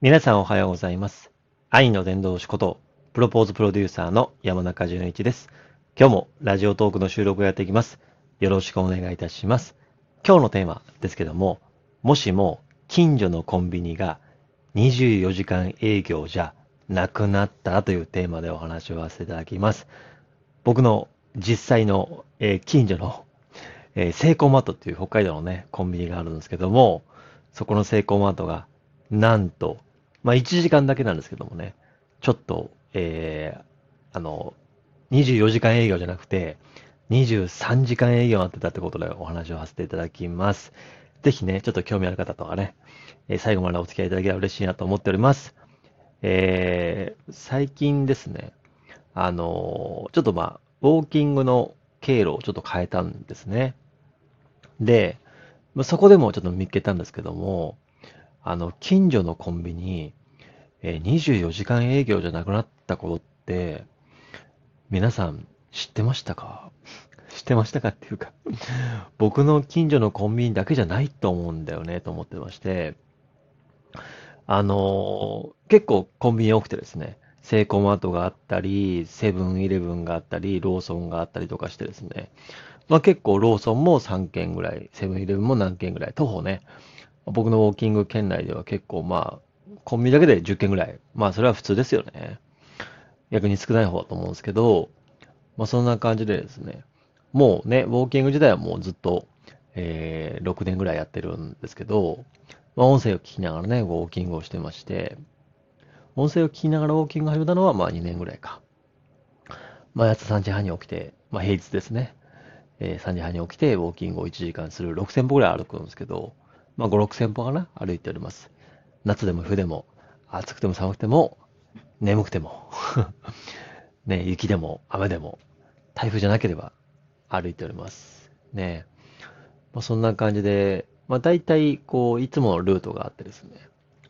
皆さんおはようございます。愛の伝道師こと、プロポーズプロデューサーの山中淳一です。今日もラジオトークの収録をやっていきます。よろしくお願いいたします。今日のテーマですけども、もしも近所のコンビニが24時間営業じゃなくなったらというテーマでお話をさせていただきます。僕の実際の、えー近所の、えーセイコーマートっていう北海道のね、コンビニがあるんですけども、そこのセイコーマートが、なんと、まあ1時間だけなんですけどもね、ちょっと、えー、あの、24時間営業じゃなくて、23時間営業になってたってことでお話をさせていただきます。ぜひね、ちょっと興味ある方とかね、えー最後までお付き合いいただけたら嬉しいなと思っております。えー、最近ですね、あのちょっとまあ、ウォーキングの経路をちょっと変えたんですね。で、まあそこでもちょっと見つけたんですけども、あの、近所のコンビニ、えー24時間営業じゃなくなったことって、皆さん知ってましたか？知ってましたかっていうか、僕の近所のコンビニだけじゃないと思うんだよね、と思ってまして、あのー結構コンビニ多くてですね、セイコーマートがあったり、セブンイレブンがあったり、ローソンがあったりとかしてですね、まあ結構ローソンも3軒ぐらい、セブンイレブンも何軒ぐらい、徒歩ね、僕のウォーキング圏内では結構まあ、コンビニだけで10軒ぐらい。まあそれは普通ですよね。逆に少ない方だと思うんですけど、まあそんな感じでですね、もうね、ウォーキング自体はもうずっと、えー、6年ぐらいやってるんですけど、まあ音声を聞きながらね、ウォーキングをしてまして、音声を聞きながらウォーキング始めたのはまあ2年ぐらいか。まあ朝3時半に起きて、まあ平日ですね。えー3時半に起きてウォーキングを1時間する6000歩ぐらい歩くんですけど、まあ5、6000歩かな歩いております。夏でも冬でも、暑くても寒くても、眠くても、ね、雪でも雨でも、台風じゃなければ歩いております。ね。まあ、そんな感じで、まあ大体こう、いつものルートがあってですね、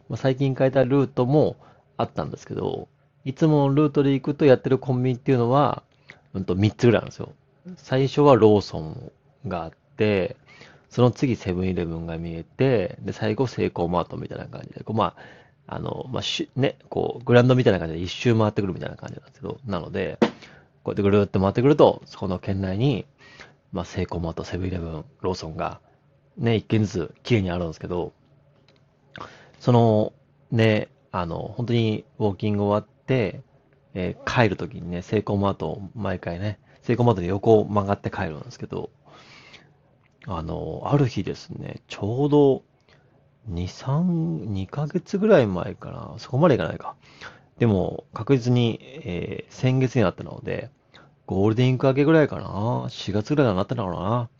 まあ、最近変えたルートもあったんですけど、いつものルートで行くとやってるコンビニっていうのは、うんと3つぐらいなんですよ。最初はローソンがあって、その次セブンイレブンが見えて、で、最後セイコーマートみたいな感じで、こうまあ、あの、まあ、しね、こう、グランドみたいな感じで一周回ってくるみたいな感じなんですけど、なので、こうやってぐるーっと回ってくると、そこの県内に、まあ、セイコーマート、セブンイレブン、ローソンが、ね、一軒ずつ綺麗にあるんですけど、その、ね、あの、本当にウォーキング終わって、えー帰るときにね、セイコーマート毎回ね、セイコーマートで横を曲がって帰るんですけど、あの、ある日ですね、ちょうど2、3、2ヶ月ぐらい前かな、そこまでいかないか。でも、確実に、えー先月になったので、ゴールデンウィーク明けぐらいかな、4月ぐらいになったのかな。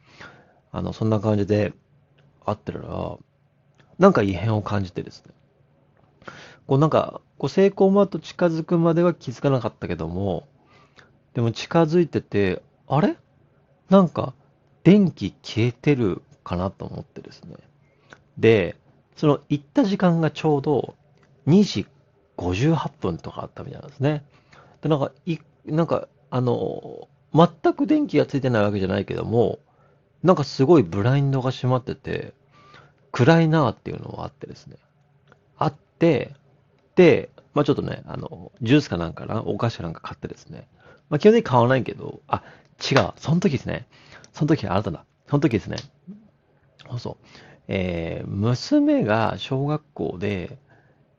あの、そんな感じで会ってたら、なんか異変を感じてですね。こうなんか、こうセイコーマート近づくまでは気づかなかったけども、でも近づいてて、あれ？なんか、電気消えてるかなと思ってですね。で、その行った時間がちょうど2時58分とかあったみたいなんですね。で、なんか、い、なんか、あの、全く電気がついてないわけじゃないけども、なんかすごいブラインドが閉まってて、暗いなっていうのはあってですね。あって、で、まあちょっとね、あの、ジュースかなんかな、お菓子かなんか買ってですね。まあ基本的に買わないけど、あ、違う、その時ですね。その時、あなただ。その時ですね。そうそう。えー、娘が小学校で、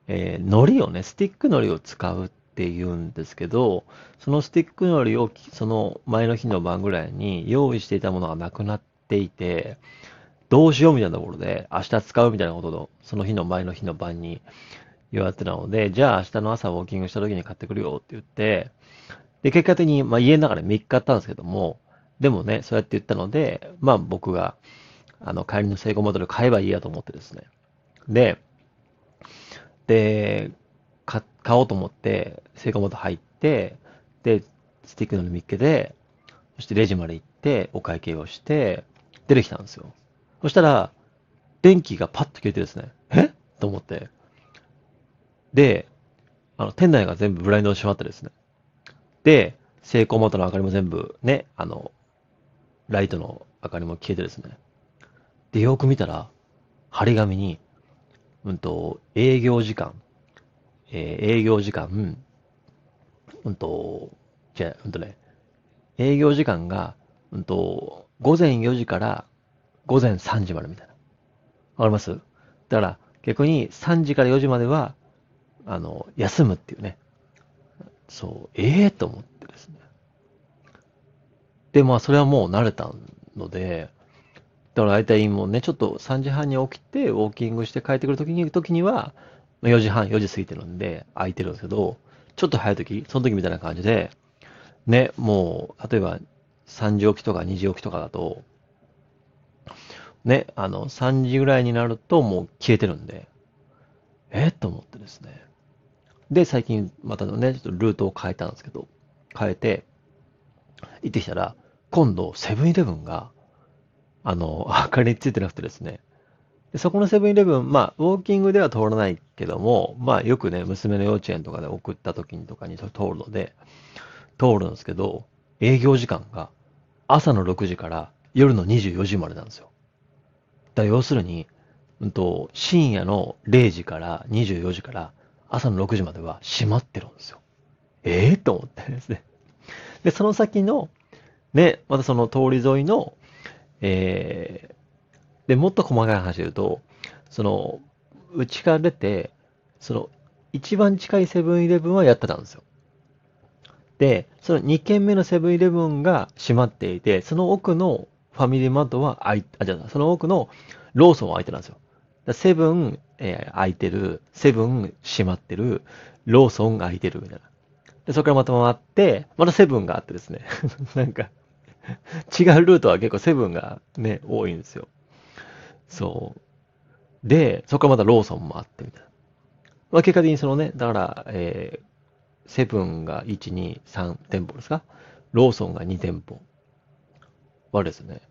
えー、海苔をね、スティック海苔を使うって言うんですけど、そのスティック海苔をその前の日の晩ぐらいに用意していたものがなくなっていて、どうしようみたいなところで、明日使うみたいなことを、その日の前の日の晩に言われてたので、じゃあ明日の朝ウォーキングした時に買ってくるよって言って、で、結果的に、まあ家の中で3日あったんですけども、でもね、そうやって言ったので、まあ僕が、あの、帰りのセイコーモデル買えばいいやと思ってですね。で、で、買買おうと思って、セイコーモデル入って、で、スティックの見っけで、そしてレジまで行って、お会計をして、出てきたんですよ。そしたら、電気がパッと消えてですね、え？と思って。で、あの、店内が全部ブラインドで閉まってですね。で、セイコーモートの明かりも全部ね、あの、ライトの明かりも消えてですね。で、よく見たら、張り紙に、うんと、営業時間えー営業時間、うんと、じゃ、うんとね、営業時間が、うんと、午前4時から午前3時までみたいな。わかります？だから、逆に3時から4時までは、あの、休むっていうね。そう、ええと思ってですね。で、まあ、それはもう慣れたので、だから大体もうね、ちょっと3時半に起きて、ウォーキングして帰ってくるときに、時には、4時半、4時過ぎてるんで、空いてるんですけど、ちょっと早いとき、その時みたいな感じで、ね、もう、例えば、3時起きとか2時起きとかだと、ね、あの、3時ぐらいになるともう消えてるんで、えと思ってですね。で、最近またね、ちょっとルートを変えたんですけど、変えて、行ってきたら、今度、セブンイレブンが、あの、明かりについてなくてですね、でそこのセブンイレブン、まあ、ウォーキングでは通らないけども、まあ、よくね、娘の幼稚園とかで送った時にとかに通るので、通るんですけど、営業時間が朝の6時から夜の24時までなんですよ。だ要するに、うんと、深夜の0時から24時から朝の6時までは閉まってるんですよ。ええー、と思ってですね。で、その先の、ね、またその通り沿いの、えー、で、もっと細かい話で言うと、その、うちから出て、その、一番近いセブンイレブンはやってたんですよ。で、その2軒目のセブンイレブンが閉まっていて、その奥のファミリーマートは開い、あ、じゃあ、その奥のローソンは開いてたんですよ。セブン、えー、開いてる、セブン閉まってる、ローソンが開いてるみたいな。で、そこからまた回って、またセブンがあってですね。なんか、違うルートは結構セブンがね、多いんですよ。そう。で、そこからまたローソンもあってみたいな。まあ結果的にそのね、だから、えー、セブンが1、2、3店舗ですか？ローソンが2店舗はですね、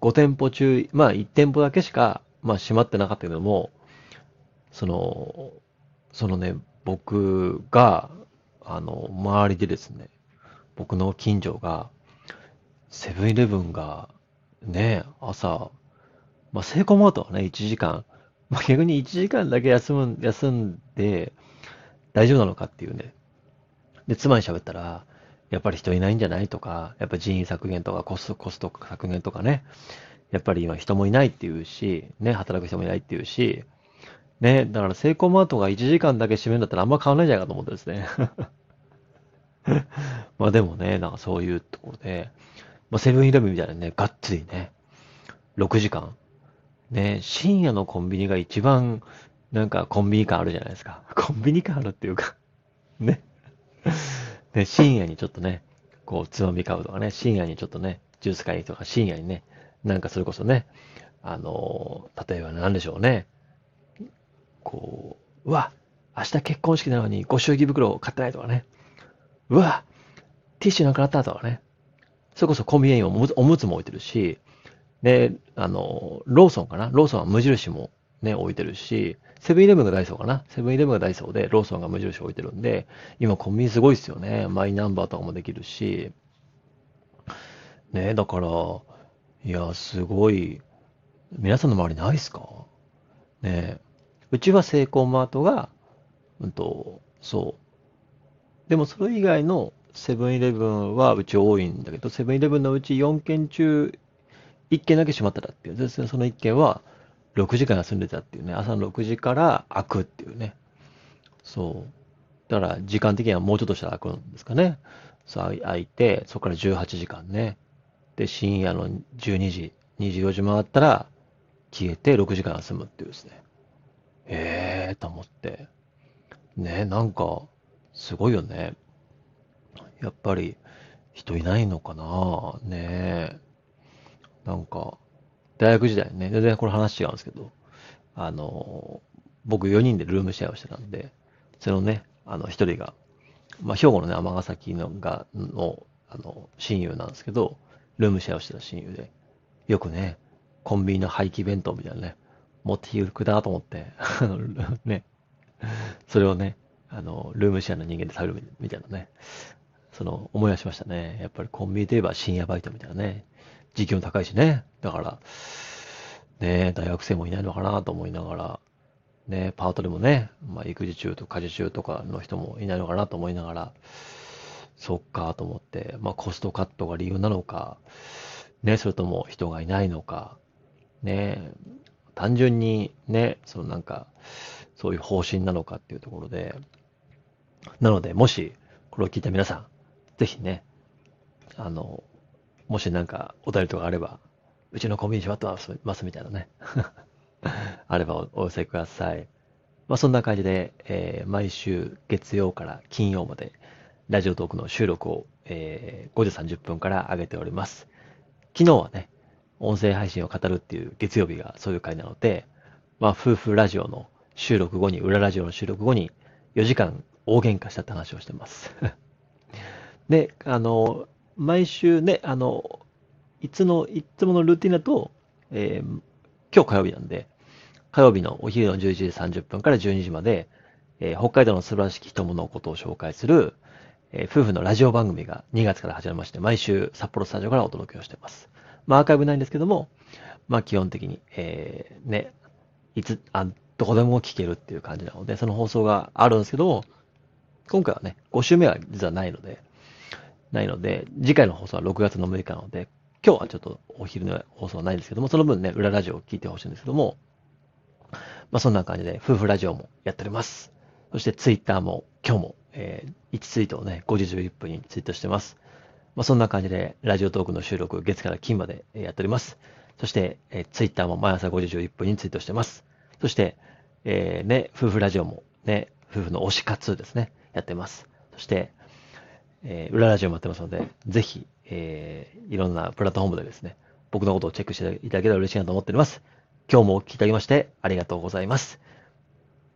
5店舗中、まあ1店舗だけしか、まあ閉まってなかったけども、その、そのね、僕が、あの、周りでですね、僕の近所が、セブンイレブンが、ね、朝、まあ、セイコーマートはね、1時間、まあ、逆に1時間だけ休む、休んで、大丈夫なのかっていうね。で、妻に喋ったら、やっぱり人いないんじゃないとか、やっぱ人員削減とかコスト、コスト削減とかね。やっぱり今人もいないっていうし、ね、働く人もいないっていうし、ね、だからセイコーマートが1時間だけ閉めるんだったらあんま変わらないんじゃないかと思ってですね。まあでもね、なんかそういうところで、まあセブンイレブンみたいなね、がっつりね、6時間。ね、深夜のコンビニが一番、なんかコンビニ感あるじゃないですか。コンビニ感あるっていうかね。ね、深夜にちょっとね、こう、つまみ買うとかね、深夜にちょっとね、ジュース買いとか、深夜にね、なんかそれこそね、あのー、例えば何でしょうね。こう、うわ、明日結婚式なのにご祝儀袋を買ってないとかね。うわ、ティッシュなくなったとかね。それこそコンビニにもおむつも置いてるし、で、あの、ローソンかな？ローソンは無印もね、置いてるし、セブンイレブンがダイソーかな？セブンイレブンがダイソーで、ローソンが無印置いてるんで、今コンビニすごいですよね。マイナンバーとかもできるし。ね、だから、いや、すごい、皆さんの周りないっすか？ねうちはセイコーマートが、うんと、そう。でもそれ以外のセブンイレブンはうち多いんだけど、セブンイレブンのうち4軒中1軒だけ閉まってたっていう。でその1軒は6時間休んでたっていうね。朝の6時から開くっていうね。そう。だから時間的にはもうちょっとしたら開くんですかね。さあ開いて、そこから18時間ね。で、深夜の12時、24時回ったら消えて6時間休むっていうですね。ええー、と思って。ね、なんか、すごいよね。やっぱり、人いないのかな？ねなんか、大学時代ね、全然これ話違うんですけど、あの、僕4人でルームシェアをしてたんで、そのね、あの、一人が、まあ、兵庫のね、尼崎のが、の、あの、親友なんですけど、ルームシェアをしてた親友で、よくね、コンビニの廃棄弁当みたいなね、持っていくなと思って、ね、それをね、あの、ルームシェアの人間で食べるみたいなね、その、思い出しましたね。やっぱりコンビニといえば深夜バイトみたいなね、時給も高いしね。だから、ね大学生もいないのかなと思いながら、ね、パートでもね、まあ、育児中とか家事中とかの人もいないのかなと思いながら、そっかと思って、まあ、コストカットが理由なのか、ね、それとも人がいないのか、ね、単純にね、そのなんか、そういう方針なのかっていうところで、なので、もし、これを聞いた皆さん、ぜひね、あの、もしなんかお便りとかあれば、うちのコンビニ閉まってますみたいなね。あればお寄せください。まあそんな感じで、えー、毎週月曜から金曜まで、ラジオトークの収録を、えー、5時30分から上げております。昨日はね、音声配信を語るっていう月曜日がそういう回なので、まあ夫婦ラジオの収録後に、裏ラジオの収録後に4時間大喧嘩したって話をしてます。で、あの、毎週ね、あの、いつの、いつものルーティンだと、えー、今日火曜日なんで、火曜日のお昼の11時30分から12時まで、えー、北海道の素晴らしき人物のことを紹介する、えー、夫婦のラジオ番組が2月から始まりまして、毎週札幌スタジオからお届けをしています。まあアーカイブないんですけども、まあ基本的に、えー、ね、いつ、あ、どこでも聞けるっていう感じなので、その放送があるんですけども、今回はね、5週目は実はないので、ないので、次回の放送は6月の6日なので、今日はちょっとお昼の放送はないんですけども、その分ね、裏ラジオを聞いてほしいんですけども、まあそんな感じで、夫婦ラジオもやっております。そしてツイッターも今日も、えー、1ツイートをね、5時11分にツイートしてます。まあそんな感じで、ラジオトークの収録、月から金までやっております。そして、えー、ツイッターも毎朝5時11分にツイートしてます。そして、えー、ね、夫婦ラジオもね、夫婦の推し活ですね、やってます。そして、えー、裏ラジオもやってますので、ぜひ、えー、いろんなプラットフォームでですね、僕のことをチェックしていただけたら嬉しいなと思っております。今日もお聞きいただきましてありがとうございます。